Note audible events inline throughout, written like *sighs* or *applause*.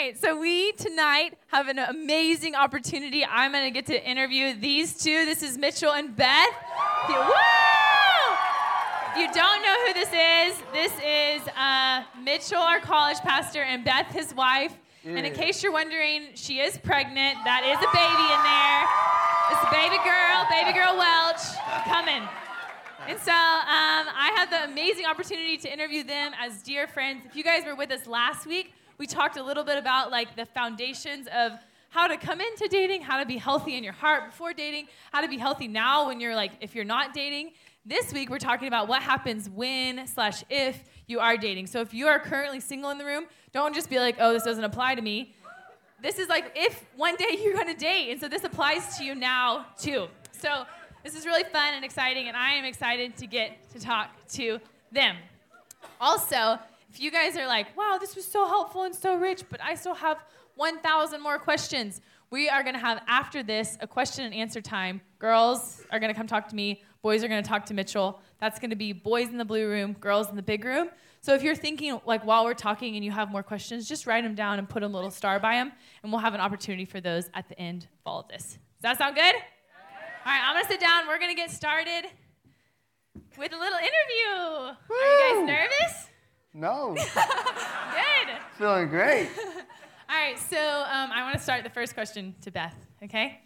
right, so we tonight have an amazing opportunity. I'm going to get to interview these two. This is Mitchell and Beth. Woo! If you don't know who this is, this is uh, Mitchell, our college pastor, and Beth, his wife. And in case you're wondering, she is pregnant. That is a baby in there. It's a baby girl, baby girl Welch, coming. And so um, I had the amazing opportunity to interview them as dear friends. If you guys were with us last week, we talked a little bit about like the foundations of how to come into dating, how to be healthy in your heart before dating, how to be healthy now when you're like if you're not dating. This week we're talking about what happens when slash if you are dating. So if you are currently single in the room, don't just be like, oh, this doesn't apply to me. This is like if one day you're gonna date, and so this applies to you now too. So this is really fun and exciting, and I am excited to get to talk to them. Also, if you guys are like, wow, this was so helpful and so rich, but I still have 1,000 more questions, we are going to have after this a question and answer time. Girls are going to come talk to me, boys are going to talk to Mitchell. That's going to be boys in the blue room, girls in the big room. So if you're thinking, like, while we're talking and you have more questions, just write them down and put a little star by them, and we'll have an opportunity for those at the end of all of this. Does that sound good? All right, I'm going to sit down. We're going to get started with a little interview. Woo. Are you guys nervous? No. *laughs* Good. Feeling great. *laughs* All right, so um, I want to start the first question to Beth, okay?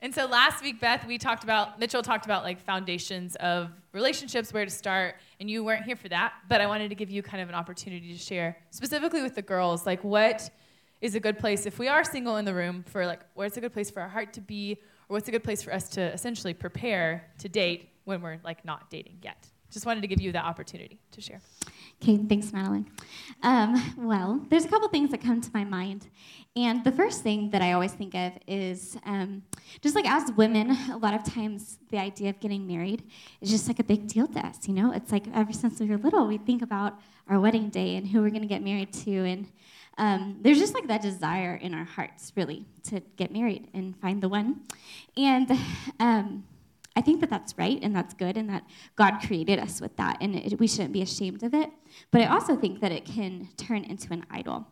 And so last week, Beth, we talked about, Mitchell talked about like foundations of relationships, where to start, and you weren't here for that, but I wanted to give you kind of an opportunity to share, specifically with the girls, like what is a good place if we are single in the room for like, where's a good place for our heart to be, or what's a good place for us to essentially prepare to date when we're like not dating yet? Just wanted to give you that opportunity to share. Okay, thanks, Madeline. Um, well, there's a couple things that come to my mind. And the first thing that I always think of is um, just like as women, a lot of times the idea of getting married is just like a big deal to us. You know, it's like ever since we were little, we think about our wedding day and who we're going to get married to. And um, there's just like that desire in our hearts, really, to get married and find the one. And um, I think that that's right and that's good and that God created us with that and it, we shouldn't be ashamed of it. But I also think that it can turn into an idol.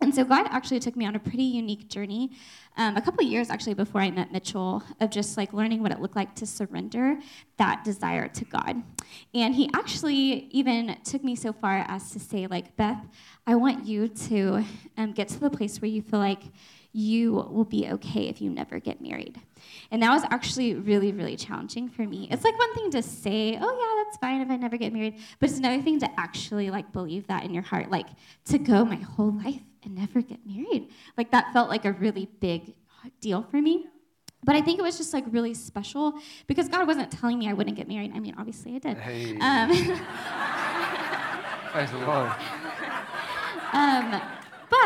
And so God actually took me on a pretty unique journey, um, a couple years actually before I met Mitchell, of just like learning what it looked like to surrender that desire to God. And he actually even took me so far as to say, like, Beth, I want you to um, get to the place where you feel like you will be okay if you never get married. And that was actually really, really challenging for me. It's like one thing to say, oh yeah, that's fine if I never get married, but it's another thing to actually like believe that in your heart, like to go my whole life and never get married. Like that felt like a really big deal for me. But I think it was just like really special because God wasn't telling me I wouldn't get married. I mean, obviously I did. Hey. Um, Praise the Lord. um,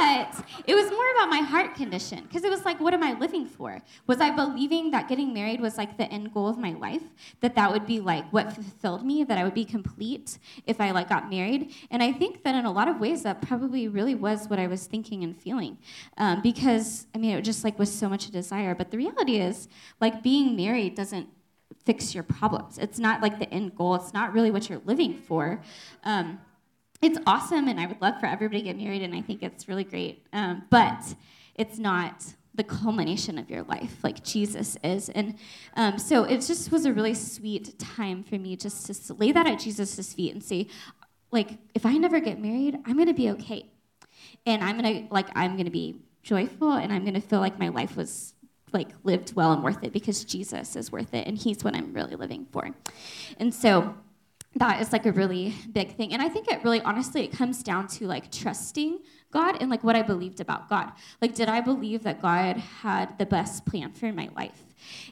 but it was more about my heart condition because it was like, what am I living for? Was I believing that getting married was like the end goal of my life? That that would be like what fulfilled me? That I would be complete if I like got married? And I think that in a lot of ways that probably really was what I was thinking and feeling, um, because I mean it just like was so much a desire. But the reality is, like being married doesn't fix your problems. It's not like the end goal. It's not really what you're living for. Um, it's awesome, and I would love for everybody to get married, and I think it's really great. Um, but it's not the culmination of your life like Jesus is. And um, so it just was a really sweet time for me just to lay that at Jesus' feet and say, like, if I never get married, I'm gonna be okay. And I'm gonna, like, I'm gonna be joyful and I'm gonna feel like my life was like lived well and worth it because Jesus is worth it and he's what I'm really living for. And so that is like a really big thing. And i think it really honestly it comes down to like trusting god and like what i believed about god. Like did i believe that god had the best plan for my life?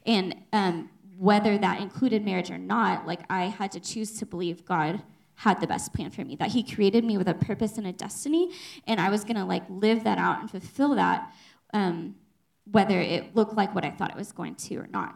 And um, whether that included marriage or not like i had to choose to believe god had the best plan for me that he created me with a purpose and a destiny and i was to like live that out and fulfill that um, whether it looked like what i thought it was going to or not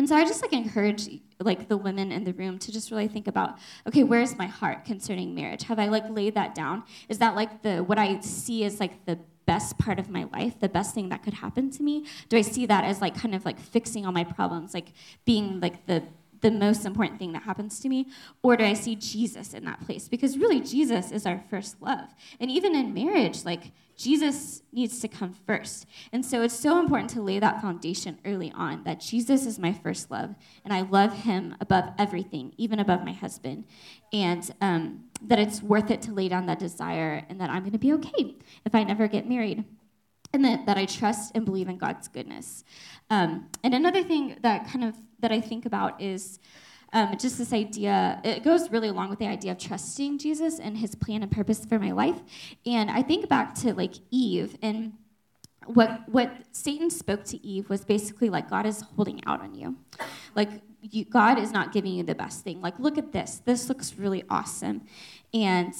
and so I just like encourage like the women in the room to just really think about, okay, where's my heart concerning marriage? Have I like laid that down? Is that like the what I see as like the best part of my life, the best thing that could happen to me? Do I see that as like kind of like fixing all my problems, like being like the the most important thing that happens to me? Or do I see Jesus in that place? Because really, Jesus is our first love. And even in marriage, like Jesus needs to come first. And so it's so important to lay that foundation early on that Jesus is my first love, and I love him above everything, even above my husband. And um, that it's worth it to lay down that desire, and that I'm going to be okay if I never get married. And that, that I trust and believe in God's goodness. Um, and another thing that kind of that I think about is um, just this idea, it goes really along with the idea of trusting Jesus and his plan and purpose for my life. And I think back to like Eve and what what Satan spoke to Eve was basically like God is holding out on you. Like you, God is not giving you the best thing. Like look at this. This looks really awesome. And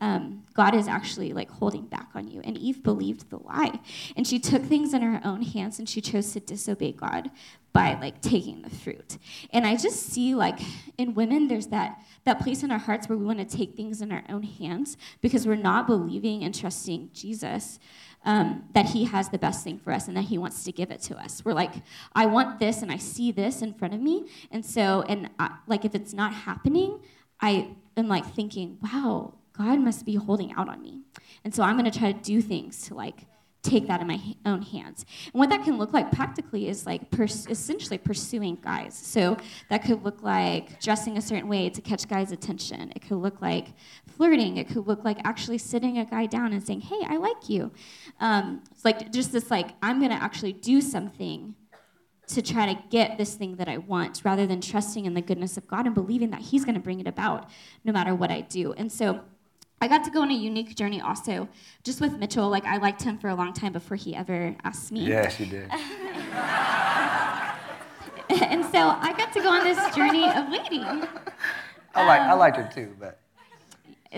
um, God is actually like holding back on you. And Eve believed the lie. And she took things in her own hands and she chose to disobey God by like taking the fruit. And I just see like in women, there's that that place in our hearts where we want to take things in our own hands because we're not believing and trusting Jesus. Um, that he has the best thing for us and that he wants to give it to us. We're like, I want this and I see this in front of me. And so, and I, like if it's not happening, I am like thinking, wow, God must be holding out on me. And so I'm going to try to do things to like take that in my own hands. And what that can look like practically is like pers- essentially pursuing guys. So that could look like dressing a certain way to catch guys' attention. It could look like flirting. It could look like actually sitting a guy down and saying, "Hey, I like you." Um, it's like just this like I'm gonna actually do something to try to get this thing that I want, rather than trusting in the goodness of God and believing that He's gonna bring it about no matter what I do. And so I got to go on a unique journey also, just with Mitchell. Like, I liked him for a long time before he ever asked me. Yes, you did. *laughs* and so I got to go on this journey of waiting. I like I um, liked her too, but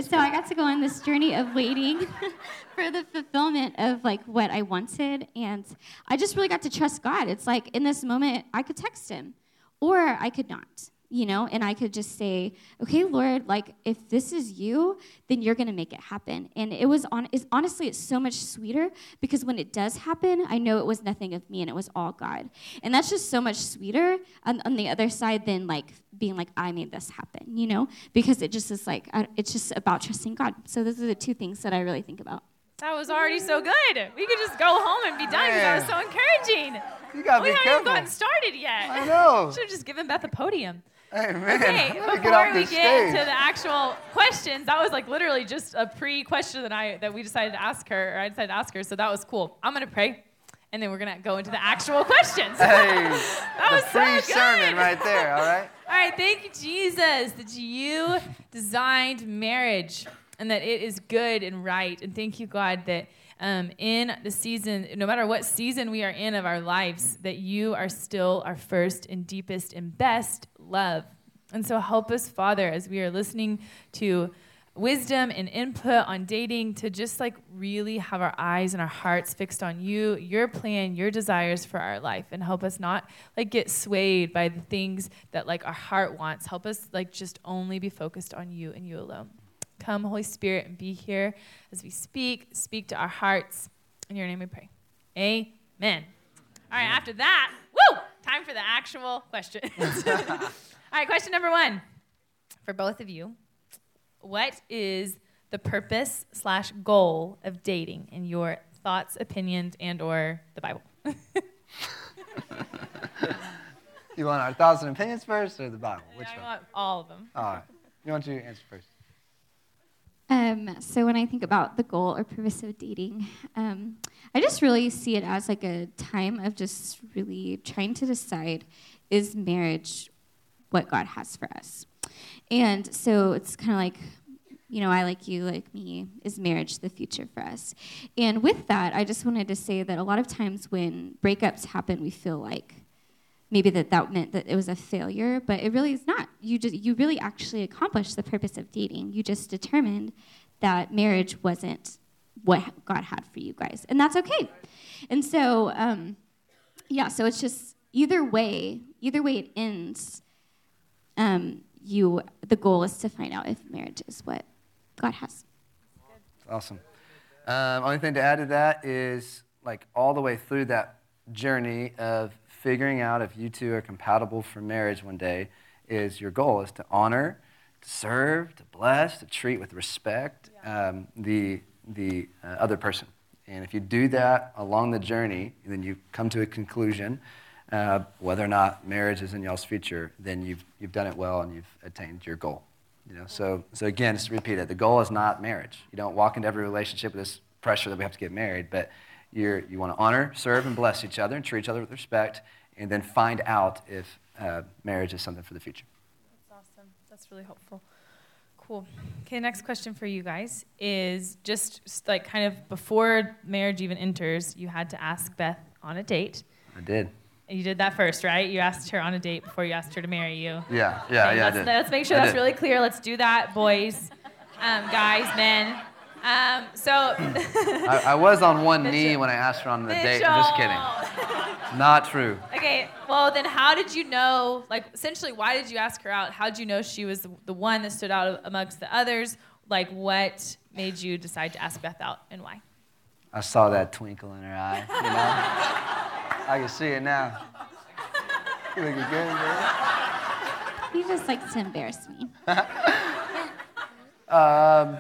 So I got to go on this journey of waiting *laughs* for the fulfillment of like what I wanted, and I just really got to trust God. It's like in this moment I could text him, or I could not you know, and I could just say, okay, Lord, like if this is you, then you're going to make it happen. And it was on, it's, honestly, it's so much sweeter because when it does happen, I know it was nothing of me and it was all God. And that's just so much sweeter on, on the other side than like being like, I made this happen, you know, because it just is like, it's just about trusting God. So those are the two things that I really think about. That was already so good. We could just go home and be done because that was so encouraging. You gotta we be haven't careful. even gotten started yet. I know. *laughs* Should have just given Beth a podium. Man, Okay, before get we get stage. to the actual questions, that was like literally just a pre-question that I that we decided to ask her, or I decided to ask her. So that was cool. I'm gonna pray, and then we're gonna go into the actual questions. hey, *laughs* that was so free good. sermon right there. All right. *laughs* All right, thank you, Jesus, that you designed marriage and that it is good and right. And thank you, God, that um, in the season, no matter what season we are in of our lives, that you are still our first and deepest and best love. And so help us, Father, as we are listening to wisdom and input on dating to just like really have our eyes and our hearts fixed on you, your plan, your desires for our life and help us not like get swayed by the things that like our heart wants. Help us like just only be focused on you and you alone. Come, Holy Spirit, and be here as we speak. Speak to our hearts. In your name we pray. Amen. All right, after that! Time for the actual questions. *laughs* All right, question number one for both of you. What is the purpose slash goal of dating in your thoughts, opinions, and or the Bible? *laughs* You want our thoughts and opinions first, or the Bible? Which I one? want all of them. All right. You want you to answer first? Um, so when I think about the goal or purpose of dating, um, I just really see it as like a time of just really trying to decide is marriage what God has for us. And so it's kind of like, you know, I like you, like me, is marriage the future for us? And with that, I just wanted to say that a lot of times when breakups happen, we feel like maybe that that meant that it was a failure, but it really is not. You just you really actually accomplished the purpose of dating. You just determined that marriage wasn't what God had for you guys, and that's okay. And so, um, yeah, so it's just either way, either way it ends. Um, you the goal is to find out if marriage is what God has. Awesome. Um, only thing to add to that is like all the way through that journey of figuring out if you two are compatible for marriage one day is your goal is to honor, to serve, to bless, to treat with respect um, the the uh, other person And if you do that along the journey, then you come to a conclusion, uh, whether or not marriage is in y'all's future, then you've, you've done it well and you've attained your goal. You know, so, so again, just to repeat it, the goal is not marriage. You don't walk into every relationship with this pressure that we have to get married, but you're, you want to honor, serve, and bless each other and treat each other with respect, and then find out if uh, marriage is something for the future. That's awesome. That's really helpful. Cool. Okay, next question for you guys is just like kind of before marriage even enters, you had to ask Beth on a date. I did. You did that first, right? You asked her on a date before you asked her to marry you. Yeah, yeah, Okay, yeah, let's, let's make sure I that's did. really clear. Let's do that, boys, um, guys, men. Um, so, I, I was on one *laughs* knee when I asked her on the date. I'm just kidding. Not true. Okay, well then, how did you know? Like, essentially, why did you ask her out? How did you know she was the, the one that stood out amongst the others? Like, what made you decide to ask Beth out, and why? I saw that twinkle in her eye. You know? *laughs* I can see it now. You looking good, man. He just likes to embarrass me. *laughs* Um,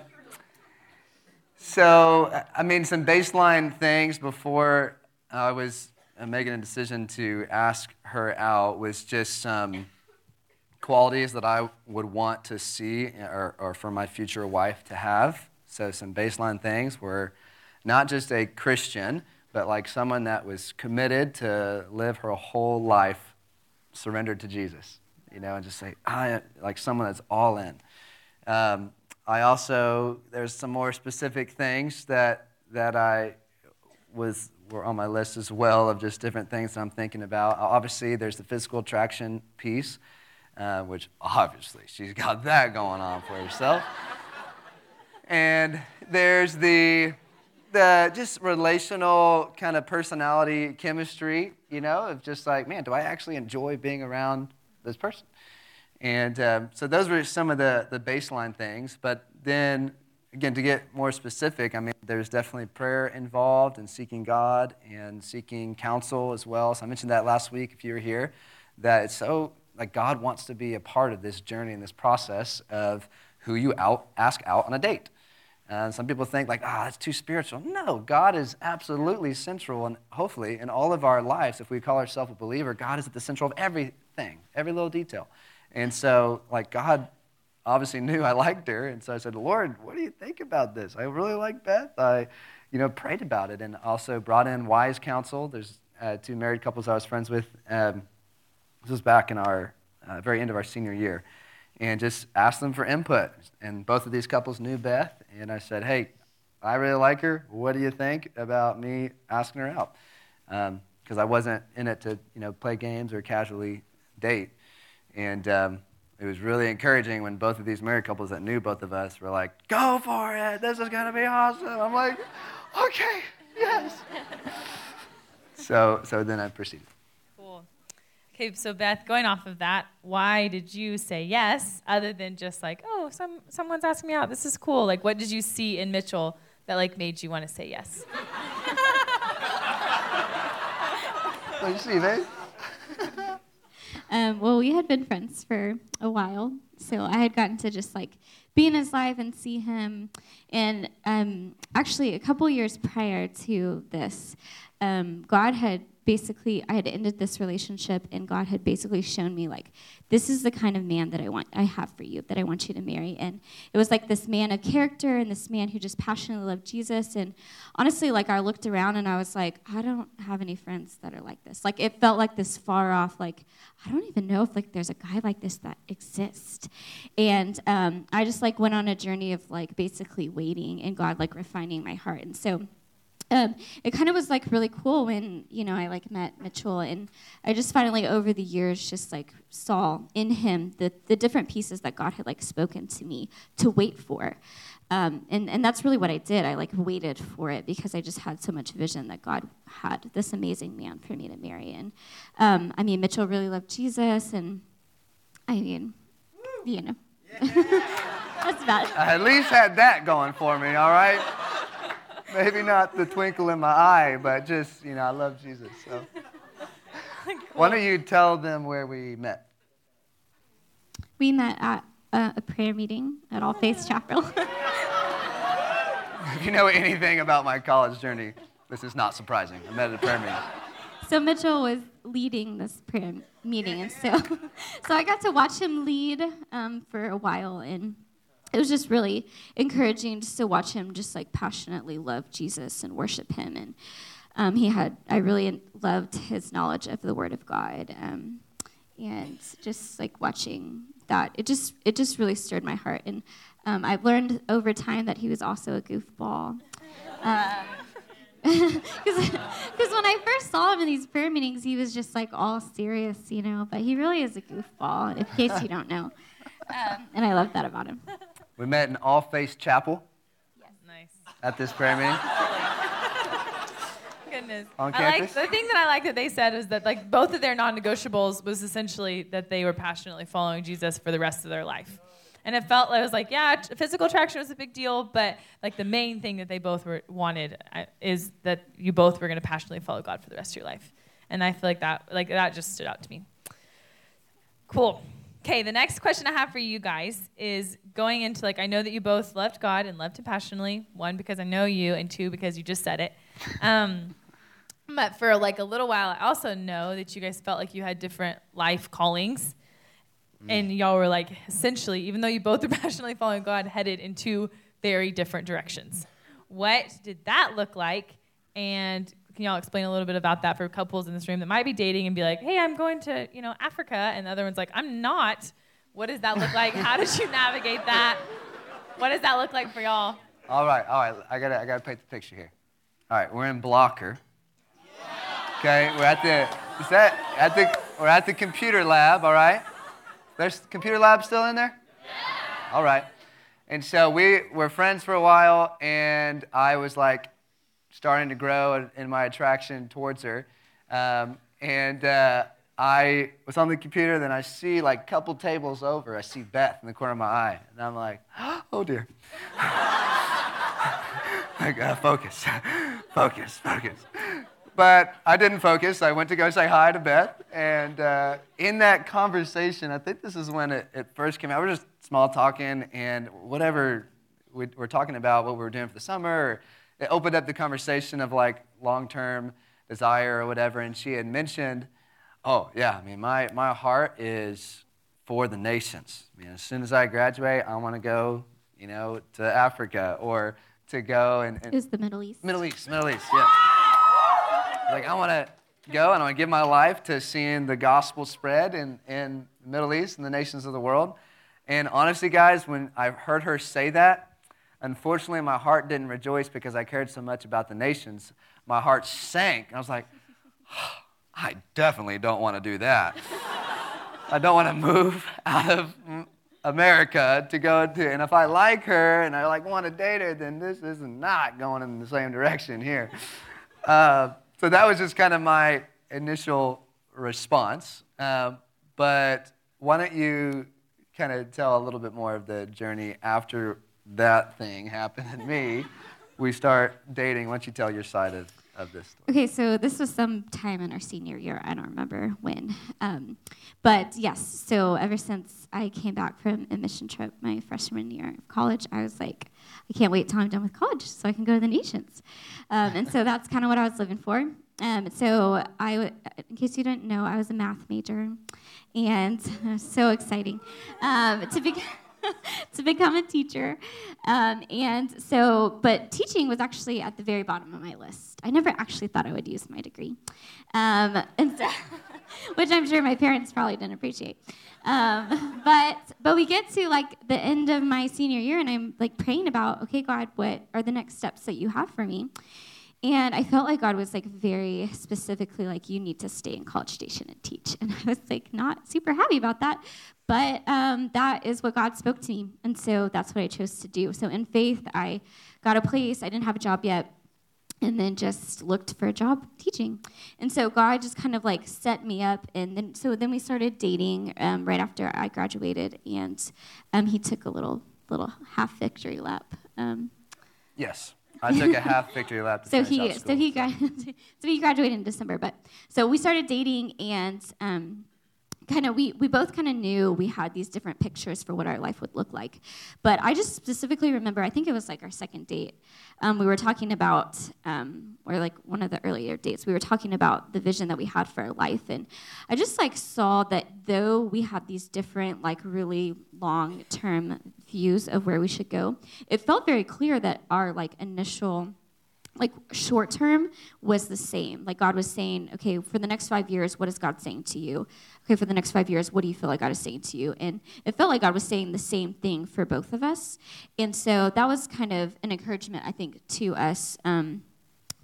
so, I mean, some baseline things before I was making a decision to ask her out was just some qualities that I would want to see or, or for my future wife to have. So, some baseline things were not just a Christian, but like someone that was committed to live her whole life surrendered to Jesus, you know, and just say, I, like someone that's all in. Um, I also, there's some more specific things that, that I was, were on my list as well of just different things that I'm thinking about. Obviously, there's the physical attraction piece, uh, which obviously she's got that going on for herself. and there's the, the just relational kind of personality chemistry, you know, of just like, man, do I actually enjoy being around this person? And um, so those were some of the, the baseline things. But then, again, to get more specific, I mean, there's definitely prayer involved and seeking God and seeking counsel as well. So I mentioned that last week if you were here, that it's so, like, God wants to be a part of this journey and this process of who you out, ask out on a date. And some people think, like, ah, that's too spiritual. No, God is absolutely central, and hopefully in all of our lives, if we call ourselves a believer, God is at the central of everything, every little detail. And so, like, God obviously knew I liked her, and so I said, Lord, what do you think about this? I really like Beth. I, you know, prayed about it, and also brought in wise counsel. There's uh, two married couples I was friends with. Um, this was back in our uh, very end of our senior year, and just asked them for input. And both of these couples knew Beth, and I said, Hey, I really like her. What do you think about me asking her out? Because I wasn't in it to, you know, play games or casually date. And um, it was really encouraging when both of these married couples that knew both of us were like, "Go for it! This is gonna be awesome." I'm like, "Okay, yes." so, so then I proceeded. Cool. Okay, so Beth, going off of that, why did you say yes other than just like, oh, some someone's asking me out. This is cool. Like, what did you see in Mitchell that like made you want to say yes? What do you see, babe? Um, well, we had been friends for a while, so I had gotten to just like be in his life and see him. And um, actually, a couple years prior to this, um, God had basically I had ended this relationship, and God had basically shown me like this is the kind of man that I want I have for you that I want you to marry. And it was like this man of character and this man who just passionately loved Jesus. And honestly, like I looked around and I was like, I don't have any friends that are like this. Like it felt like this far off. Like I don't even know if like there's a guy like this that exists. And um, I just like went on a journey of like basically waiting and God like refining my heart. And so um, it kind of was like really cool when you know I like met Mitchell, and I just finally over the years just like saw in him the the different pieces that God had like spoken to me to wait for, um, and and that's really what I did. I like waited for it because I just had so much vision that God had this amazing man for me to marry. And um, I mean, Mitchell really loved Jesus, and I mean, you know, *laughs* that's about it. I at least had that going for me, all right? Maybe not the twinkle in my eye, but just, you know, I love Jesus. So. *laughs* Why don't you tell them where we met? We met at uh, a prayer meeting at All Faith Chapel. *laughs* if you know anything about my college journey, this is not surprising. I met at a prayer meeting. So Mitchell was leading this prayer meeting, and so, *laughs* so I got to watch him lead um, for a while, and it was just really encouraging just to watch him just like passionately love Jesus and worship Him, and um, he had I really loved his knowledge of the Word of God, um, and just like watching that, it just it just really stirred my heart, and um, I've learned over time that he was also a goofball. Um, *laughs* because when I first saw him in these prayer meetings, he was just like all serious, you know. But he really is a goofball, in case you don't know. Um, and I love that about him. We met in All Faith Chapel Yes. Nice. at this prayer meeting. *laughs* Goodness. On I like campus? the thing that I like that they said is that like both of their non-negotiables was essentially that they were passionately following Jesus for the rest of their life. And it felt like it was like, yeah, physical attraction was a big deal, but like the main thing that they both were wanted uh, is that you both were going to passionately follow God for the rest of your life. And I feel like that like that just stood out to me. Cool. Okay, the next question I have for you guys is going into like I know that you both loved God and loved Him passionately. One because I know you, and two because you just said it. Um, *laughs* but for like a little while, I also know that you guys felt like you had different life callings, and y'all were like essentially, even though you both are *laughs* passionately following God, headed in two very different directions. What did that look like? And can y'all explain a little bit about that for couples in this room that might be dating and be like, "Hey, I'm going to you know Africa," and the other one's like, "I'm not." What does that look like? How did you navigate that? What does that look like for y'all? All right, all right. I gotta, I gotta paint the picture here. All right, we're in Blocker. Okay, we're at the, is that at the, we're at the computer lab. All right. There's computer lab still in there. All right. And so we were friends for a while, and I was like starting to grow in, my attraction towards her. Um, and uh, I was on the computer, then I see like a couple tables over, I see Beth in the corner of my eye, and I'm like, *gasps* oh dear. *laughs* like, uh, focus, *laughs* focus, focus. But I didn't focus. I went to go say hi to Beth. And uh, in that conversation, I think this is when it, it first came out. We're just small talking and whatever we, are talking about, what we were doing for the summer. It opened up the conversation of like long term desire or whatever. And she had mentioned, oh, yeah, I mean, my, my heart is for the nations. I mean, as soon as I graduate, I want to go, you know, to Africa or to go and, and It the Middle East. Middle East, Middle East, yeah. Like, I want to go and I want to give my life to seeing the gospel spread in, in the Middle East and the nations of the world. And honestly, guys, when I heard her say that, unfortunately, my heart didn't rejoice because I cared so much about the nations. My heart sank. I was like, *sighs* I definitely don't want to do that. *laughs* I don't want to move *laughs* out of America to go to, and if I like her and I like want to date her, then this is not going in the same direction here. *laughs* Uh, so that was just kind of my initial response. Um, but why don't you kind of tell a little bit more of the journey after that thing happened and me? We start dating. Why don't you tell your side of, of this story? Okay, so this was some time in our senior year. I don't remember when. Um, but yes, so ever since I came back from a mission trip my freshman year of college, I was like, I can't wait till I'm done with college so I can go to the nations. Um, and so that's kind of what I was living for. Um, so I, w- in case you didn't know, I was a math major, and *laughs* so exciting um, to be. *laughs* to become a teacher. Um, and so, but teaching was actually at the very bottom of my list. I never actually thought I would use my degree, um, and so, *laughs* which I'm sure my parents probably didn't appreciate. Um, but but we get to like the end of my senior year, and I'm like praying about, okay, God, what are the next steps that you have for me? And I felt like God was like very specifically like, you need to stay in College Station and teach. And I was like, not super happy about that. But um, that is what God spoke to me. And so that's what I chose to do. So in faith, I got a place. I didn't have a job yet. And then just looked for a job teaching. And so God just kind of like set me up. And then, so then we started dating um, right after I graduated. And um, he took a little, little half victory lap. Um, Yes. I took a half victory lap to so he so he gra- *laughs* so he graduated in December, but so we started dating and um, kind of we, we both kind of knew we had these different pictures for what our life would look like. But i just specifically remember i think it was like our second date um, we were talking about um, or like one of the earlier dates we were talking about the vision that we had for our life. And i just like saw that though we had these different like really long term views of where we should go it felt very clear that our like initial like short term was the same. Like God was saying, okay, for the next five years, what is God saying to you? Okay, for the next five years, what do you feel like God is saying to you? And it felt like God was saying the same thing for both of us. And so that was kind of an encouragement, I think, to us. Um,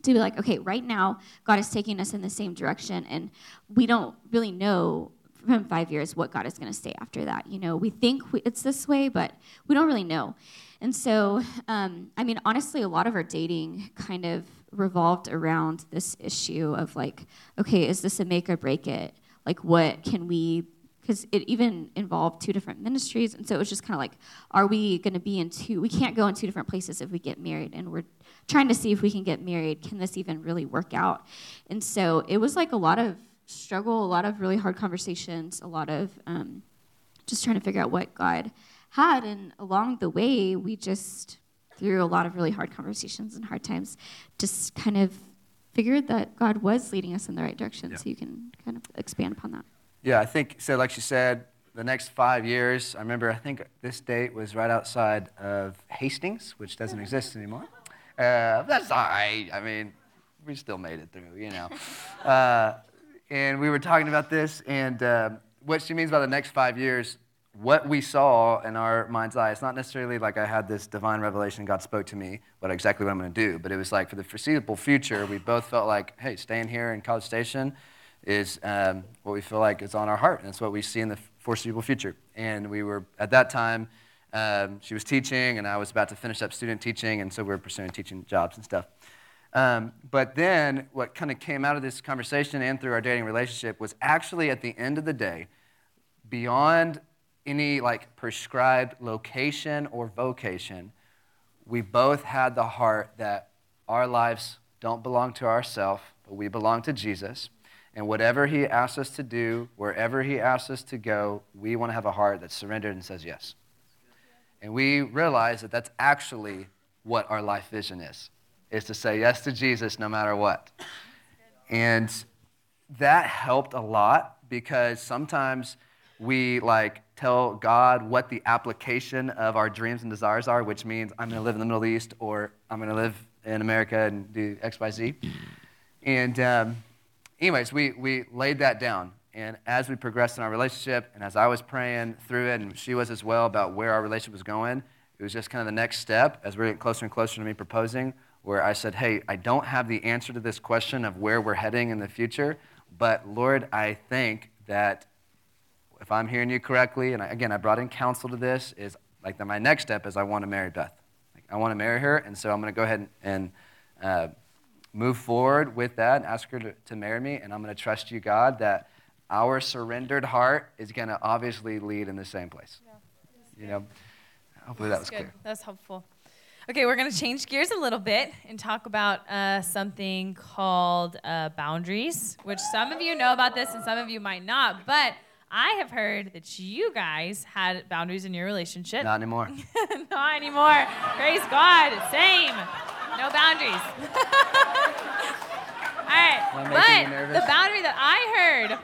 to be like, okay, right now, God is taking us in the same direction, and we don't really know from five years what God is going to say after that. You know, we think we, it's this way, but we don't really know. And so, um, I mean, honestly, a lot of our dating kind of revolved around this issue of like, okay, is this a make or break it? Like, what can we because it even involved two different ministries. And so it was just kind of like are we going to be in two we can't go in two different places if we get married. And we're trying to see if we can get married. Can this even really work out? And so it was like a lot of struggle a lot of really hard conversations a lot of um, just trying to figure out what god had. And along the way, we just, through a lot of really hard conversations and hard times, just kind of figured that God was leading us in the right direction. Yeah. So you can kind of expand upon that. Yeah, I think, so like she said, the next five years, I remember, I think this date was right outside of Hastings, which doesn't exist anymore. Uh, that's all right. I mean, we still made it through, you know. Uh, and we were talking about this, and uh, what she means by the next five years, what we saw in our mind's eye, it's not necessarily like I had this divine revelation, God spoke to me, what exactly what I'm going to do, but it was like for the foreseeable future, we both felt like, hey, staying here in College Station is um, what we feel like is on our heart, and it's what we see in the foreseeable future. And we were, at that time, um, she was teaching, and I was about to finish up student teaching, and so we were pursuing teaching jobs and stuff. Um, but then, what kind of came out of this conversation and through our dating relationship was actually at the end of the day, beyond any like prescribed location or vocation, we both had the heart that our lives don't belong to ourselves, but we belong to Jesus. And whatever He asks us to do, wherever He asks us to go, we want to have a heart that's surrendered and says yes. And we realize that that's actually what our life vision is, is to say yes to Jesus no matter what. And that helped a lot because sometimes we like tell God what the application of our dreams and desires are, which means I'm going to live in the Middle East or I'm going to live in America and do X, Y, Z. And, um, anyways, we, we laid that down. And as we progressed in our relationship, and as I was praying through it, and she was as well about where our relationship was going, it was just kind of the next step as we're getting closer and closer to me proposing, where I said, Hey, I don't have the answer to this question of where we're heading in the future, but Lord, I think that if I'm hearing you correctly, and I, again, I brought in counsel to this, is like the, my next step is I want to marry Beth. Like, I want to marry her, and so I'm going to go ahead and, and uh, move forward with that and ask her to, to marry me, and I'm going to trust you, God, that our surrendered heart is going to obviously lead in the same place. Yeah. You know, hopefully that was good. clear. That's helpful. Okay, we're going to change gears a little bit and talk about uh, something called uh, boundaries, which some of you know about this and some of you might not. But I have heard that you guys had boundaries in your relationship. Not anymore. *laughs* Not anymore. Praise God. Same. No boundaries. *laughs* All right. But the boundary that I heard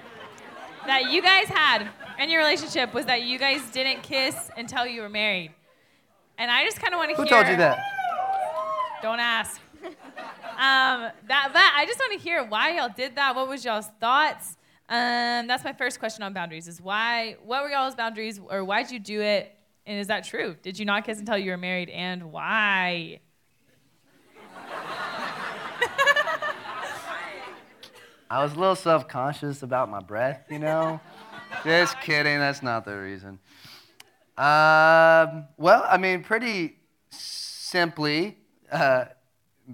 that you guys had in your relationship was that you guys didn't kiss until you were married. And I just kind of want to hear. Who told you that? Don't ask. *laughs* Um, that, but I just want to hear why y'all did that. What was y'all's thoughts? Um, that's my first question on boundaries: is why? What were y'all's boundaries, or why'd you do it? And is that true? Did you not kiss until you were married, and why? *laughs* I was a little self-conscious about my breath, you know. *laughs* Just kidding. That's not the reason. Um, well, I mean, pretty simply, uh,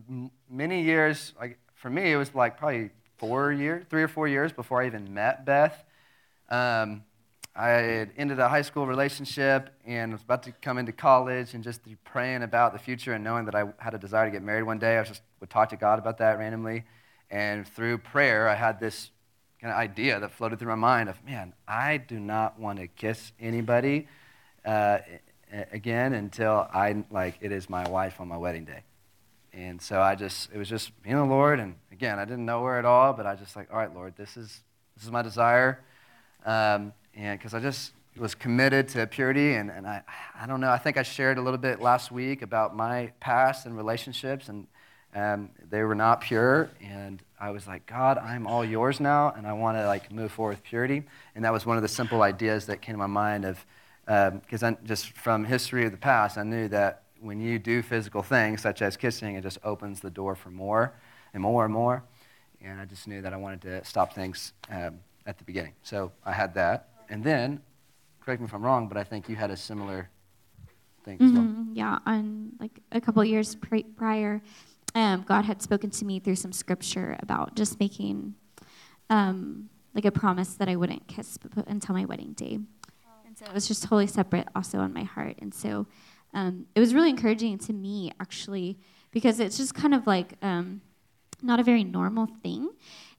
m- many years. Like for me, it was like probably four years, three or four years before I even met Beth. Um, I had ended a high school relationship and was about to come into college and just praying about the future and knowing that I had a desire to get married one day. I just would talk to God about that randomly. And through prayer, I had this kind of idea that floated through my mind of, man, I do not want to kiss anybody uh, again until I like it is my wife on my wedding day. And so I just, it was just me and the Lord. And again, I didn't know her at all, but I just like, all right, Lord, this is, this is my desire. Um, and because I just was committed to purity. And, and I, I don't know, I think I shared a little bit last week about my past and relationships. And um, they were not pure. And I was like, God, I'm all yours now. And I want to like move forward with purity. And that was one of the simple ideas that came to my mind of, because um, just from history of the past, I knew that when you do physical things, such as kissing, it just opens the door for more and more and more. And I just knew that I wanted to stop things um, at the beginning. So I had that. And then, correct me if I'm wrong, but I think you had a similar thing mm-hmm. as well. Mm-hmm. Yeah, on like a couple years prior, um, God had spoken to me through some scripture about just making um, like a promise that I wouldn't kiss until my wedding day. And so it was just totally separate also on my heart. And so um, it was really encouraging to me actually because it's just kind of like um, not a very normal thing.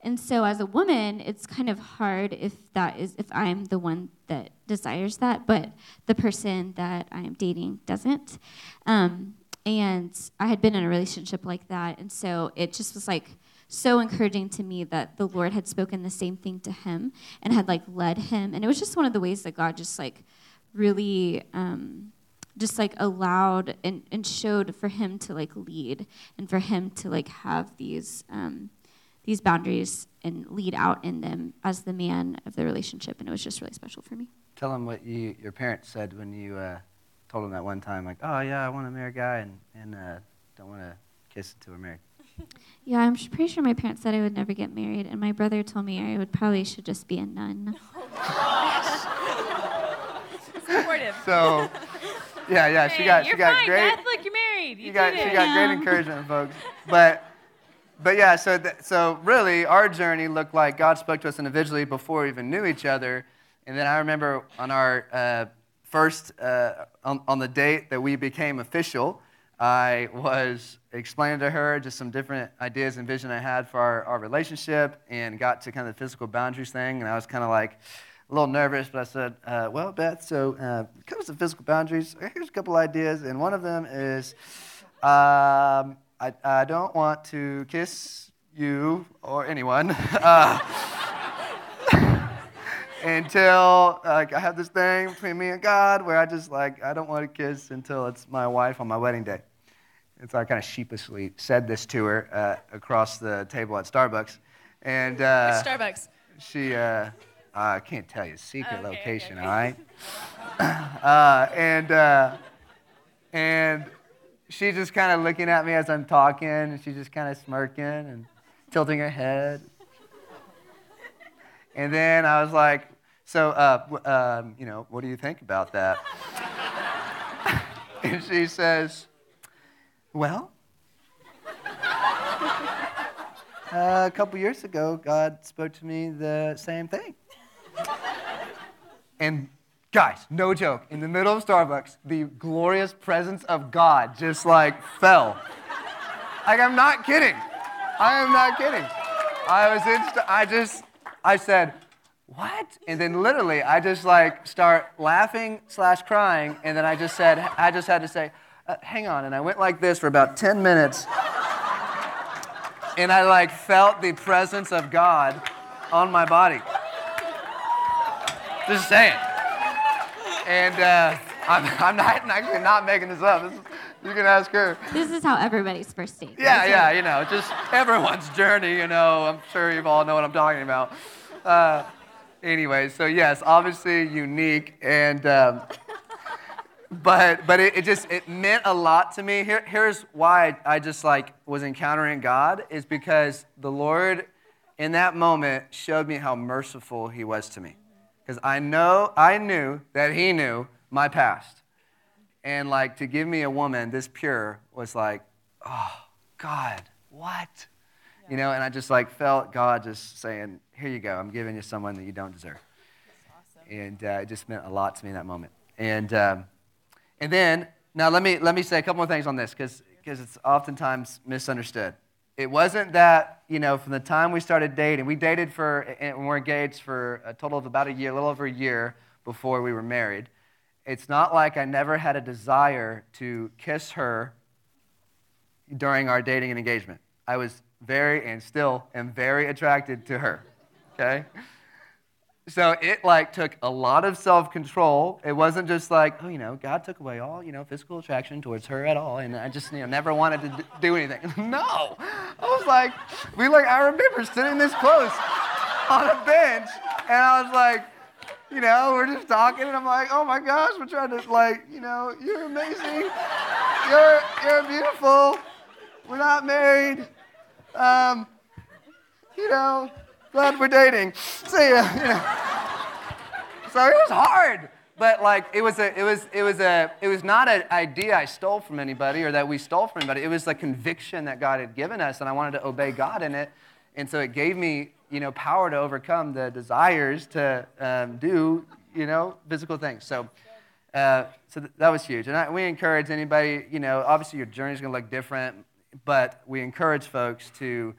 And so as a woman it's kind of hard if that is if i'm the one that desires that but the person that i'm dating doesn't. Um, and i had been in a relationship like that and so it just was like so encouraging to me that the lord had spoken the same thing to him and had like led him. And it was just one of the ways that god just like really um, just like allowed and, and showed for him to like lead and for him to like have these um, these boundaries and lead out in them as the man of the relationship. And it was just really special for me. Tell him what you, your parents said when you uh, told them that one time like oh yeah i want to marry a guy and, and uh, don't want to kiss until we're married. *laughs* Yeah i'm pretty sure my parents said i would never get married and my brother told me i would probably should just be a nun. *laughs* Supportive. So yeah, yeah. She got she got fine, great. Beth. Look, you're married. You, you got she got great encouragement, folks. But but yeah, so th- so really, our journey looked like God spoke to us individually before we even knew each other, and then I remember on our uh, first uh, on, on the date that we became official. I was explaining to her just some different ideas and vision I had for our, our relationship and got to kind of the physical boundaries thing. And I was kind of like, a little nervous, but I said, uh, Well, Beth, so uh, it comes to physical boundaries. Here's a couple ideas, and one of them is um, I, I, don't want to kiss you or anyone *laughs* uh, *laughs* until like, I have this thing between me and God where I just like, I don't want to kiss until it's my wife on my wedding day. And so I kind of sheepishly said this to her uh, across the table at Starbucks. And uh, Starbucks. She, uh, I can't tell you secret okay, location, okay, all right? *coughs* uh, and uh, and she's just kind of looking at me as I'm talking, and she's just kind of smirking and tilting her head. And then I was like, "So, uh, um, you know, what do you think about that?" *laughs* and she says, "Well." Uh, a couple years ago, God spoke to me the same thing. And guys, no joke, in the middle of Starbucks, the glorious presence of God just like fell. Like, I'm not kidding. I am not kidding. I was in, I just, I said, what? And then literally, I just like start laughing slash crying, and then I just said, I just had to say, uh, hang on. And I went like this for about 10 minutes, and I like felt the presence of God on my body. Just saying. And uh, I'm, *laughs* I'm not actually not making this up. This is, you can ask her. This is how everybody's first date. Yeah, yeah, you know, just everyone's journey. You know, I'm sure you all know what I'm talking about. Uh, anyway, so yes, obviously unique, and um, but but it, it, just it meant a lot to me. Here, here's why I just like was encountering God is because the Lord, in that moment, showed me how merciful He was to me because I know I knew that he knew my past. And like to give me a woman this pure was like, oh God, what? Yeah. You know, and I just like felt God just saying, here you go, I'm giving you someone that you don't deserve. Awesome. And uh, it just meant a lot to me in that moment. And um, and then now let me let me say a couple more things on this because because it's oftentimes misunderstood. It wasn't that, you know, from the time we started dating, we dated for, and we're engaged for a total of about a year, a little over a year before we were married. It's not like I never had a desire to kiss her during our dating and engagement. I was very, and still am very attracted to her, okay? So it like took a lot of self-control. It wasn't just like, oh, you know, God took away all, you know, physical attraction towards her at all, and I just, you know, never wanted to do anything. *laughs* no, I was like, we like, I remember sitting this close on a bench, and I was like, you know, we're just talking, and I'm like, oh my gosh, we're trying to like, you know, you're amazing, you're you're beautiful, we're not married, um, you know glad we're dating. See ya. You know. So it was hard. But like it was a it was it was a it was not an idea I stole from anybody or that we stole from anybody. It was the conviction that God had given us, and I wanted to obey God in it. And so it gave me, you know, power to overcome the desires to um, do, you know, physical things. So, uh, so th- that was huge. And I, we encourage anybody, you know, obviously your journey is going to look different, but we encourage folks to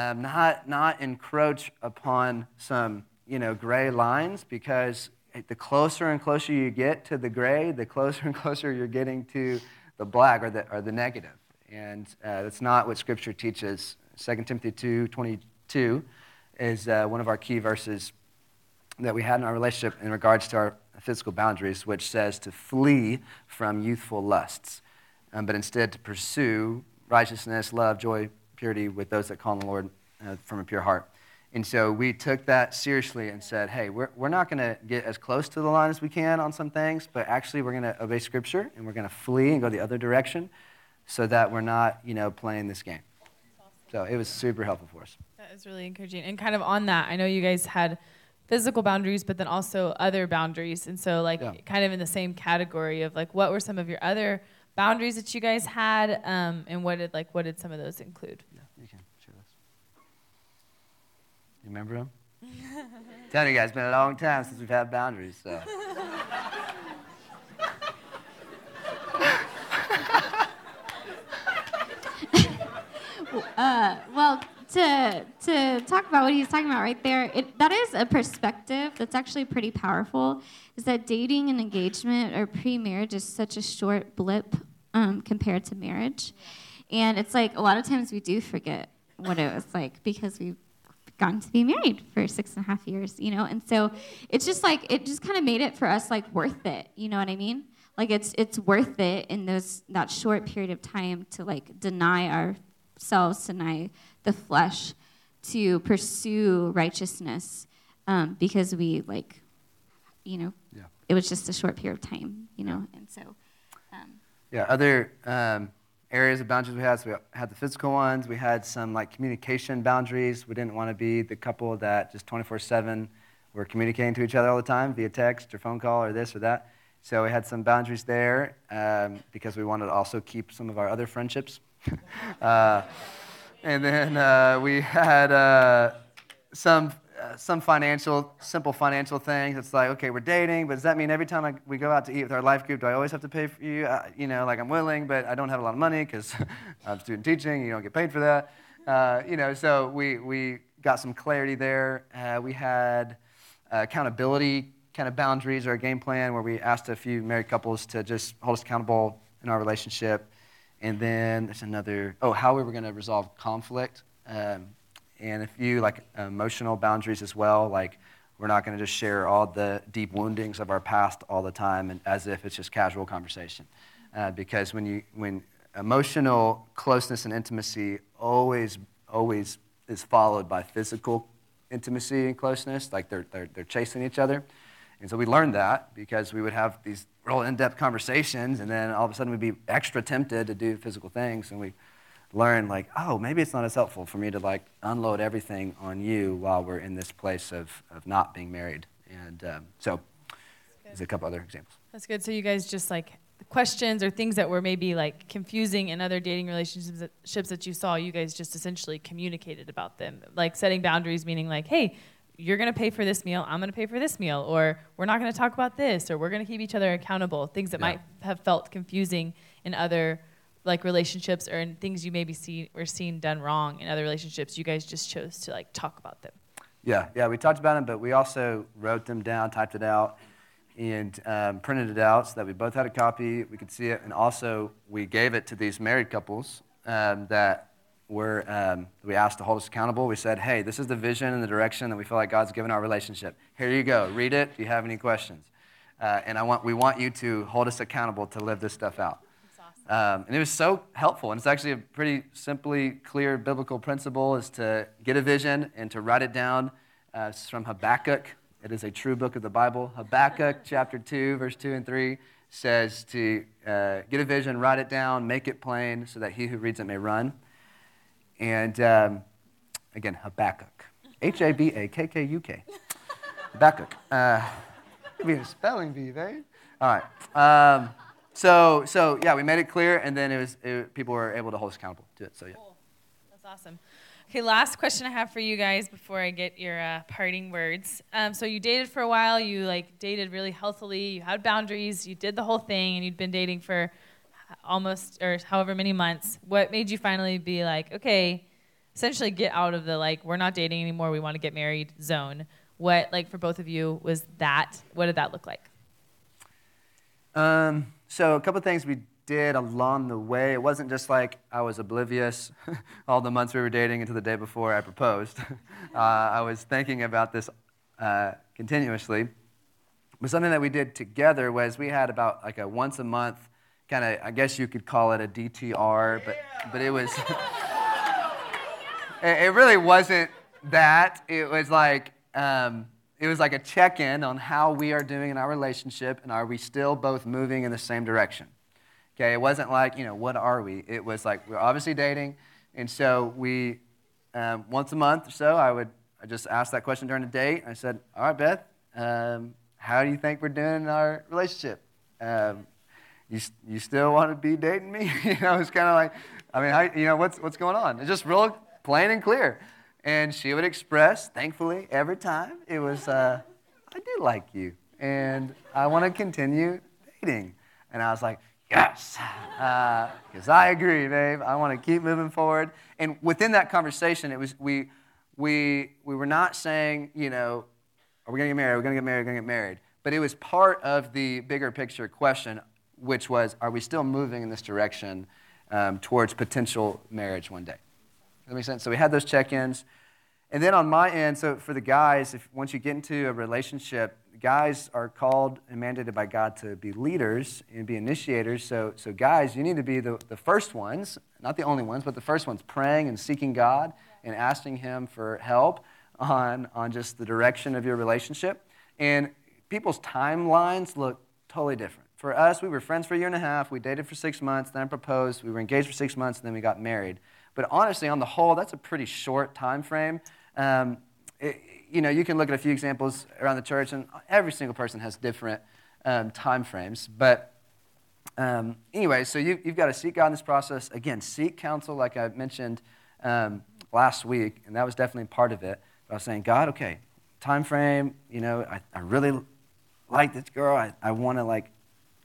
um, not, not encroach upon some you know, gray lines because the closer and closer you get to the gray, the closer *laughs* and closer you're getting to the black or the, or the negative. And uh, that's not what Scripture teaches. 2 Timothy 2 22 is uh, one of our key verses that we had in our relationship in regards to our physical boundaries, which says to flee from youthful lusts, um, but instead to pursue righteousness, love, joy, purity with those that call on the Lord uh, from a pure heart. And so we took that seriously and said, hey, we're, we're not going to get as close to the line as we can on some things, but actually we're going to obey Scripture and we're going to flee and go the other direction so that we're not, you know, playing this game. So it was super helpful for us. That is really encouraging. And kind of on that, I know you guys had physical boundaries, but then also other boundaries. And so, like, yeah. kind of in the same category of like, what were some of your other boundaries that you guys had, um, and what did like what did some of those include? Yeah, you can share those. You remember him? *laughs* Telling you guys, it's been a long time since we've had boundaries, so. *laughs* uh, well, to to talk about what he's talking about right there, it, that is a perspective that's actually pretty powerful. Is that dating and engagement or pre-marriage is such a short blip um, compared to marriage, and it's like a lot of times we do forget what it was like because we've gotten to be married for six and a half years, you know, and so it's just like it just kind of made it for us like worth it, you know what I mean? Like it's it's worth it in those that short period of time to like deny ourselves, deny the flesh to pursue righteousness um, because we like you know yeah. it was just a short period of time you know and so um, yeah other um, areas of boundaries we had. So we had the physical ones. We had some like communication boundaries. We didn't want to be the couple that just 24-7 were communicating to each other all the time via text or phone call or this or that. So we had some boundaries there um, because we wanted to also keep some of our other friendships. *laughs* Uh, and then uh, we had uh, some uh, some financial, simple financial things. It's like, okay, we're dating, but does that mean every time I, we go out to eat with our life group, do I always have to pay for you? Uh, you know, like I'm willing, but I don't have a lot of money because *laughs* I'm student teaching. You don't get paid for that. Uh, you know, so we we got some clarity there. Uh, we had accountability kind of boundaries or a game plan where we asked a few married couples to just hold us accountable in our relationship. And then there's another, oh, how we were going to resolve conflict. Um, and a few like emotional boundaries as well. Like we're not going to just share all the deep woundings of our past all the time and as if it's just casual conversation. Uh, because when you when emotional closeness and intimacy always always is followed by physical intimacy and closeness, like they're, they're, they're chasing each other. And so we learned that because we would have these real in-depth conversations, and then all of a sudden we'd be extra tempted to do physical things, and we learned like, oh, maybe it's not as helpful for me to like unload everything on you while we're in this place of, of not being married. And um, so there's a couple other examples. That's good. So you guys just like questions or things that were maybe like confusing in other dating relationships that you saw, you guys just essentially communicated about them, like setting boundaries, meaning like, hey, you're going to pay for this meal, I'm going to pay for this meal, or we're not going to talk about this, or we're going to keep each other accountable. Things that yeah. might have felt confusing in other like relationships or in things you maybe see or seen done wrong in other relationships, you guys just chose to like talk about them. Yeah, yeah, we talked about them, but we also wrote them down, typed it out, and um, printed it out so that we both had a copy, we could see it, and also we gave it to these married couples um, that were um, we asked to hold us accountable. We said, "Hey, this is the vision and the direction that we feel like God's given our relationship. Here you go. Read it. Do you have any questions?" Uh, and I want we want you to hold us accountable to live this stuff out. Um, and it was so helpful. And it's actually a pretty simply clear biblical principle is to get a vision and to write it down. Uh, it's from Habakkuk. It is a true book of the Bible. Habakkuk *laughs* chapter 2, verse 2 and 3 says to uh, get a vision, write it down, make it plain so that he who reads it may run. And um, again, Habakkuk. *laughs* H A B A K K U K. Habakkuk. Uh, be a spelling bee, right? All right. Um, so, so yeah, we made it clear, and then it was it, people were able to hold us accountable to it. So yeah. Cool. That's awesome. Okay, last question I have for you guys before I get your uh, parting words. Um, so you dated for a while. You like dated really healthily. You had boundaries. You did the whole thing, and you'd been dating for almost or however many months. What made you finally be like, okay, essentially get out of the like we're not dating anymore. We want to get married zone. What like for both of you was that? What did that look like? Um, so a couple things we did along the way. It wasn't just like I was oblivious *laughs* all the months we were dating until the day before I proposed. *laughs* uh, I was thinking about this uh, continuously. But something that we did together was we had about like a once a month kind of, I guess you could call it a DTR, but, but it was, *laughs* it, it really wasn't that. It was like, um, it was like a check in on how we are doing in our relationship and are we still both moving in the same direction. Okay, it wasn't like, you know, what are we? It was like, we're obviously dating. And so we, um, once a month or so, I would I just ask that question during the date. I said, All right, Beth, um, how do you think we're doing in our relationship? Um, you, you still want to be dating me? *laughs* you know, it's kind of like, I mean, how, you know, what's, what's going on? It's just real plain and clear. And she would express, thankfully, every time, it was, uh, I do like you. And I want to continue dating. And I was like, yes, because uh, I agree, babe. I want to keep moving forward. And within that conversation, it was we, we, we were not saying, you know, are we going to get married? Are we going to get married? Are we going to get married? But it was part of the bigger picture question, which was, are we still moving in this direction um, towards potential marriage one day? That make sense? So we had those check-ins. And then on my end, so for the guys, if once you get into a relationship, guys are called and mandated by God to be leaders and be initiators. So, so guys, you need to be the, the first ones, not the only ones, but the first ones praying and seeking God and asking Him for help on, on just the direction of your relationship. And people's timelines look totally different. For us, we were friends for a year and a half. We dated for six months, then proposed. We were engaged for six months, and then we got married. But honestly, on the whole, that's a pretty short time frame. Um, it, you know, you can look at a few examples around the church, and every single person has different um, time frames. But um, anyway, so you, have got to seek God in this process. Again, seek counsel, like I mentioned um, last week, and that was definitely part of it. But I was saying, God, okay, time frame, you know, I, I really like this girl. I, I want to, like,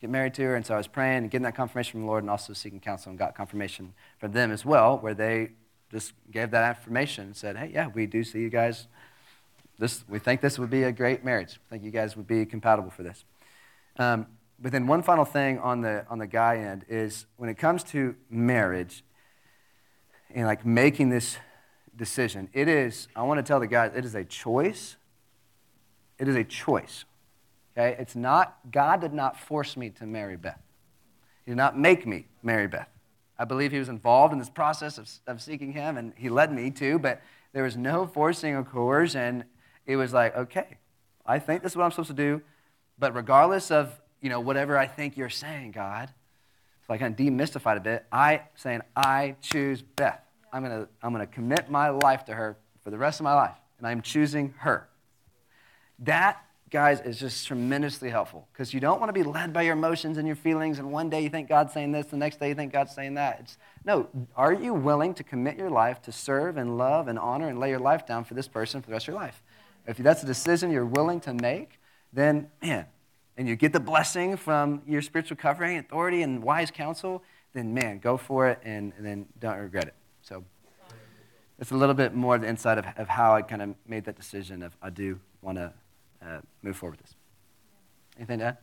get married to her. And so I was praying and getting that confirmation from the Lord and also seeking counsel and got confirmation from them as well, where they just gave that affirmation and said, hey, yeah, we do see you guys this, we think this would be a great marriage. I think you guys would be compatible for this. Um, but then one final thing on the, on the guy end is when it comes to marriage and like making this decision, it is, I want to tell the guys, it is a choice. It is a choice. Okay? It's not, God did not force me to marry Beth. He did not make me marry Beth. I believe he was involved in this process of, of seeking him, and he led me to, but there was no forcing or coercion it was like, okay, I think this is what I'm supposed to do, but regardless of you know whatever I think you're saying, God, so I kind of demystified a bit. I saying I choose Beth. I'm gonna I'm gonna commit my life to her for the rest of my life, and I'm choosing her. That guys, is just tremendously helpful because you don't want to be led by your emotions and your feelings, and one day you think God's saying this, the next day you think God's saying that. It's, no, are you willing to commit your life to serve and love and honor and lay your life down for this person for the rest of your life? If that's a decision you're willing to make, then, man, and you get the blessing from your spiritual covering, authority, and wise counsel, then man, go for it and, and then don't regret it. So it's a little bit more the inside of, of how I kind of made that decision of I do want to uh, move forward with this. Anything to add?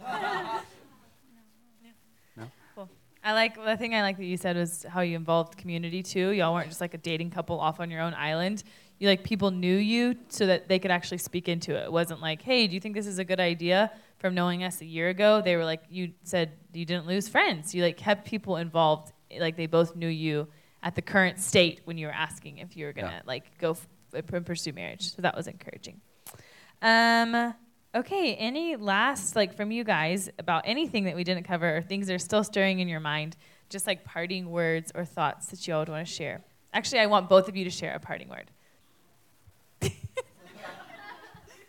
*laughs* No? Cool. I like the thing I like that you said was how you involved community too. Y'all weren't just like a dating couple off on your own island. You like people knew you so that they could actually speak into it. It wasn't like, hey, do you think this is a good idea? From knowing us a year ago, they were like, you said you didn't lose friends. You like kept people involved, like they both knew you at the current state when you were asking if you were gonna Yeah. like go f- pursue marriage. So that was encouraging. Um, okay, any last like from you guys about anything that we didn't cover or things that are still stirring in your mind, just like parting words or thoughts that you all would want to share? Actually, I want both of you to share a parting word.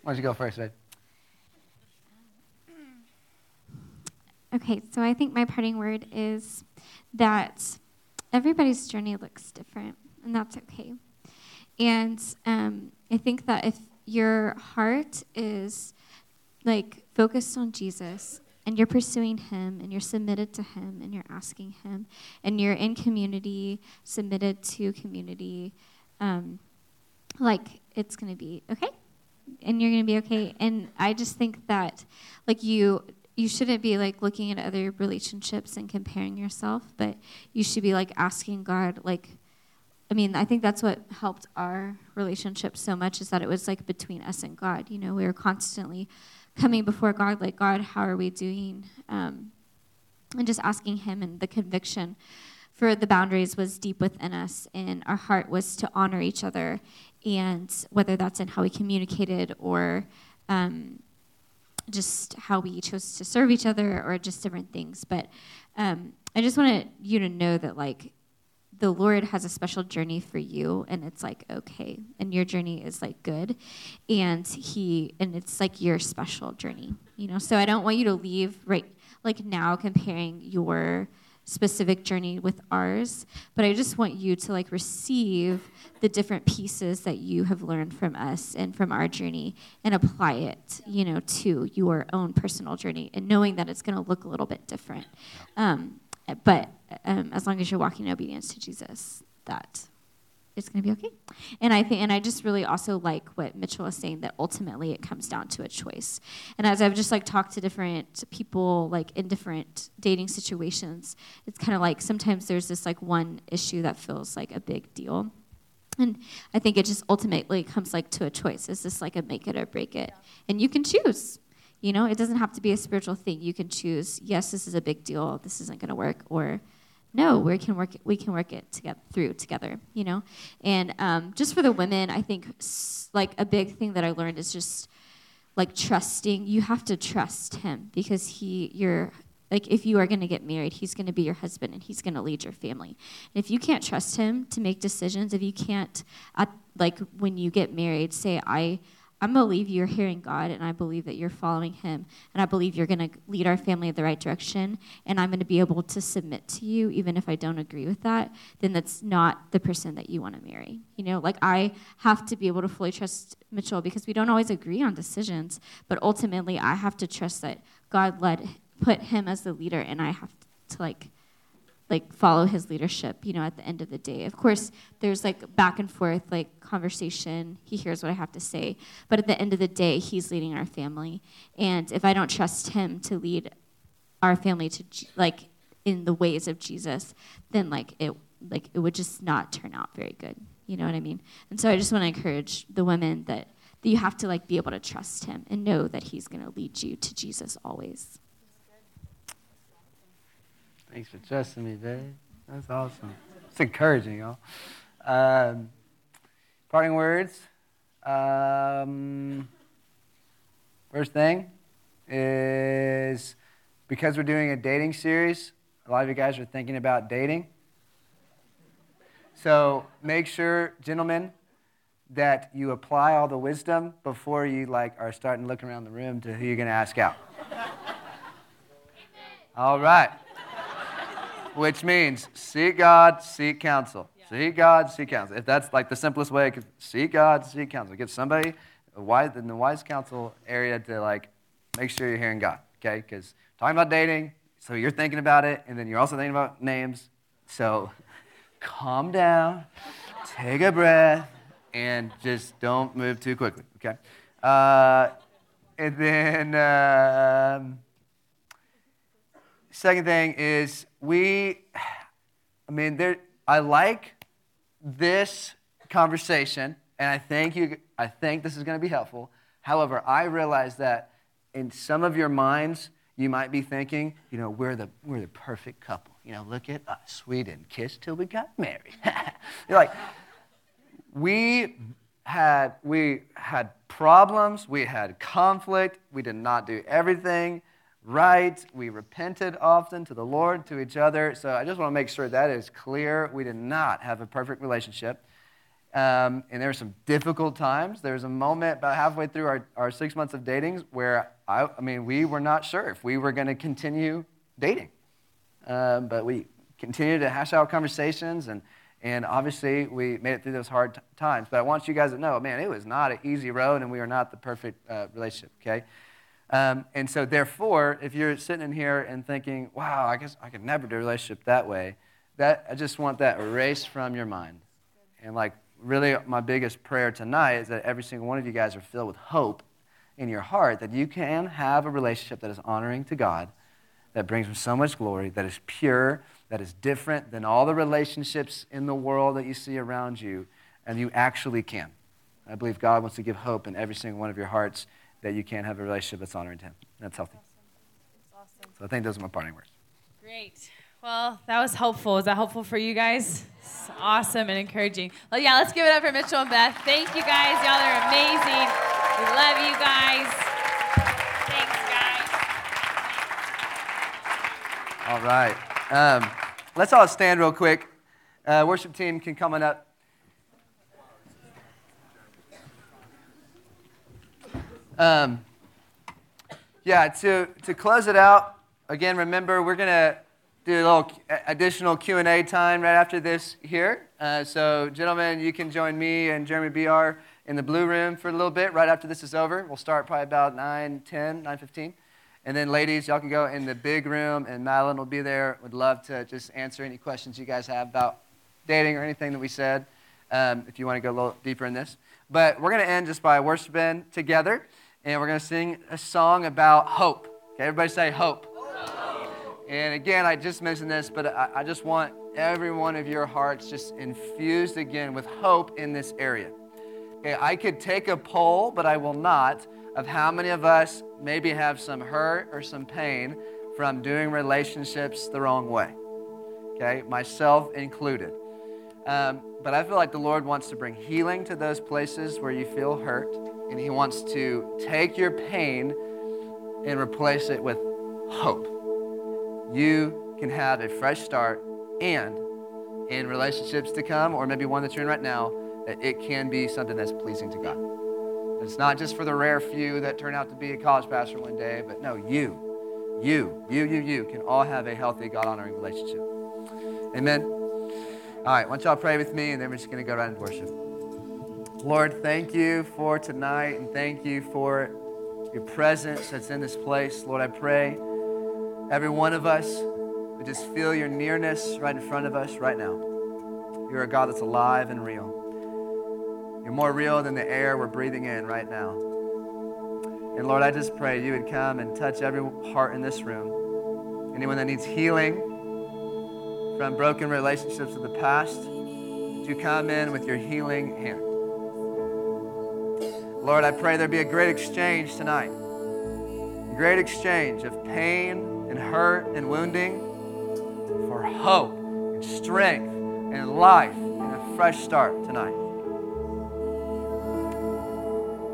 Why don't you go first, babe? Okay, so I think my parting word is that everybody's journey looks different, and that's okay. And um, I think that if your heart is like focused on Jesus and you're pursuing Him and you're submitted to Him and you're asking Him and you're in community, submitted to community, um, like it's going to be okay and you're going to be okay. And I just think that like you you shouldn't be like looking at other relationships and comparing yourself, but you should be like asking God like I mean, I think that's what helped our relationship so much is that it was like between us and God. You know, we were constantly coming before God, like, God, how are we doing? Um, and just asking Him, and the conviction for the boundaries was deep within us, and our heart was to honor each other, and whether that's in how we communicated or um, just how we chose to serve each other or just different things. But um, I just wanted you to know that, like, the Lord has a special journey for you, and it's like okay, and your journey is like good, and He and it's like your special journey, you know. So I don't want you to leave right like now comparing your specific journey with ours, but I just want you to like receive the different pieces that you have learned from us and from our journey and apply it, you know, to your own personal journey, and knowing that it's going to look a little bit different. Um, but um, as long as you're walking in obedience to Jesus, that it's going to be okay. And I think, and I just really also like what Mitchell was saying that ultimately it comes down to a choice. And as I've just like talked to different people, like in different dating situations, it's kind of like sometimes there's this like one issue that feels like a big deal. And I think it just ultimately comes like to a choice. Is this like a make it or break it? And you can choose. You know, it doesn't have to be a spiritual thing. You can choose, yes, this is a big deal. This isn't going to work, or no, we can work. It, we can work it together through together. You know, and um, just for the women, I think like a big thing that I learned is just like trusting. You have to trust him because he, you're like if you are going to get married, he's going to be your husband and he's going to lead your family. And if you can't trust him to make decisions, if you can't, at, like when you get married, say I. I'm believe you're hearing God, and I believe that you're following Him, and I believe you're going to lead our family in the right direction, and I'm going to be able to submit to you, even if I don't agree with that. Then that's not the person that you want to marry. You know, like I have to be able to fully trust Mitchell because we don't always agree on decisions, but ultimately I have to trust that God led, put him as the leader, and I have to like like follow his leadership you know at the end of the day. Of course there's like back and forth like conversation. He hears what i have to say. But at the end of the day he's leading our family. And if i don't trust him to lead our family to like in the ways of jesus then like it like it would just not turn out very good. You know what i mean? And so i just want to encourage the women that, that you have to like be able to trust him and know that he's going to lead you to jesus always Thanks for trusting me, babe. That's awesome. It's encouraging, y'all. Um, parting words. Um, first thing is because we're doing a dating series, a lot of you guys are thinking about dating. So make sure, gentlemen, that you apply all the wisdom before you like are starting looking around the room to who you're going to ask out. *laughs* All right which means seek God, seek counsel. Seek God, seek counsel. If that's like the simplest way, I could seek God, seek counsel. Get somebody a wise, in the wise counsel area to like make sure you're hearing God, okay? Because talking about dating, So you're thinking about it, and then you're also thinking about names. So calm down, take a breath, and just don't move too quickly, okay? Uh, and then, um, second thing is we, I mean, there, I like this conversation, and I think you, I think this is going to be helpful. However, I realize that in some of your minds, you might be thinking, you know, we're the, we're the perfect couple. You know, look at us. We didn't kiss till we got married. *laughs* You're like, we had, we had problems, we had conflict, we did not do everything right. We repented often to the Lord, to each other. So I just want to make sure that is clear. We did not have a perfect relationship. Um, and there were some difficult times. There was a moment about halfway through our, our six months of dating where, I, I mean, we were not sure if we were going to continue dating. Um, but we continued to hash out conversations, and, and obviously we made it through those hard t- times. But I want you guys to know, man, it was not an easy road, and we are not the perfect uh, relationship, okay? Um, and so, therefore, if you're sitting in here and thinking, wow, I guess I could never do a relationship that way, that, I just want that erased from your mind. And like, really, my biggest prayer tonight is that every single one of you guys are filled with hope in your heart that you can have a relationship that is honoring to God, that brings him so much glory, that is pure, that is different than all the relationships in the world that you see around you, and you actually can. I believe God wants to give hope in every single one of your hearts that you can't have a relationship that's honoring to Him. That's healthy. That's awesome. So I think those are my parting words. Great. Well, that was helpful. Is that helpful for you guys? It's awesome and encouraging. Well, yeah, let's give it up for Mitchell and Beth. Thank you guys. Y'all are amazing. We love you guys. Thanks, guys. All right. Um, let's all stand real quick. Uh, worship team can come on up. Um, yeah, to, to close it out, again, remember we're going to do a little additional Q&A time right after this here. Uh, so, gentlemen, you can join me and Jeremy BR in the blue room for a little bit right after this is over. We'll start probably about 9, 10, 9, 15. And then, ladies, y'all can go in the big room, and Madeline will be there. Would love to just answer any questions you guys have about dating or anything that we said, um, if you want to go a little deeper in this. But we're going to end just by worshiping together, and we're going to sing a song about hope. Okay, everybody say hope. And again, I just mentioned this, but I, I just want every one of your hearts just infused again with hope in this area. Okay, I could take a poll, but I will not, of how many of us maybe have some hurt or some pain from doing relationships the wrong way. Okay, myself included. Um, but I feel like the Lord wants to bring healing to those places where you feel hurt, and He wants to take your pain and replace it with hope. You can have a fresh start, and in relationships to come, or maybe one that you're in right now, that it can be something that's pleasing to God. It's not just for the rare few that turn out to be a college pastor one day, but no, you, you, you, you, you can all have a healthy, God honoring relationship. Amen. All right, don't y'all pray with me, and then we're just going to go right into worship. Lord, thank you for tonight, and thank you for your presence that's in this place. Lord, I pray every one of us would just feel your nearness right in front of us right now. You're a God that's alive and real. You're more real than the air we're breathing in right now. And Lord, I just pray you would come and touch every heart in this room. Anyone that needs healing from broken relationships of the past, would you come in with your healing hand? Lord, I pray there be a great exchange tonight. A great exchange of pain and hurt and wounding for hope and strength and life and a fresh start tonight.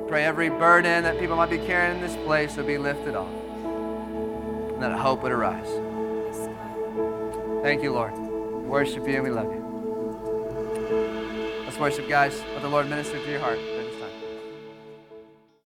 Pray every burden that people might be carrying in this place will be lifted off and that hope would arise. Thank you, Lord. We worship you and we love you. Let's worship, guys. Let the Lord minister to your heart.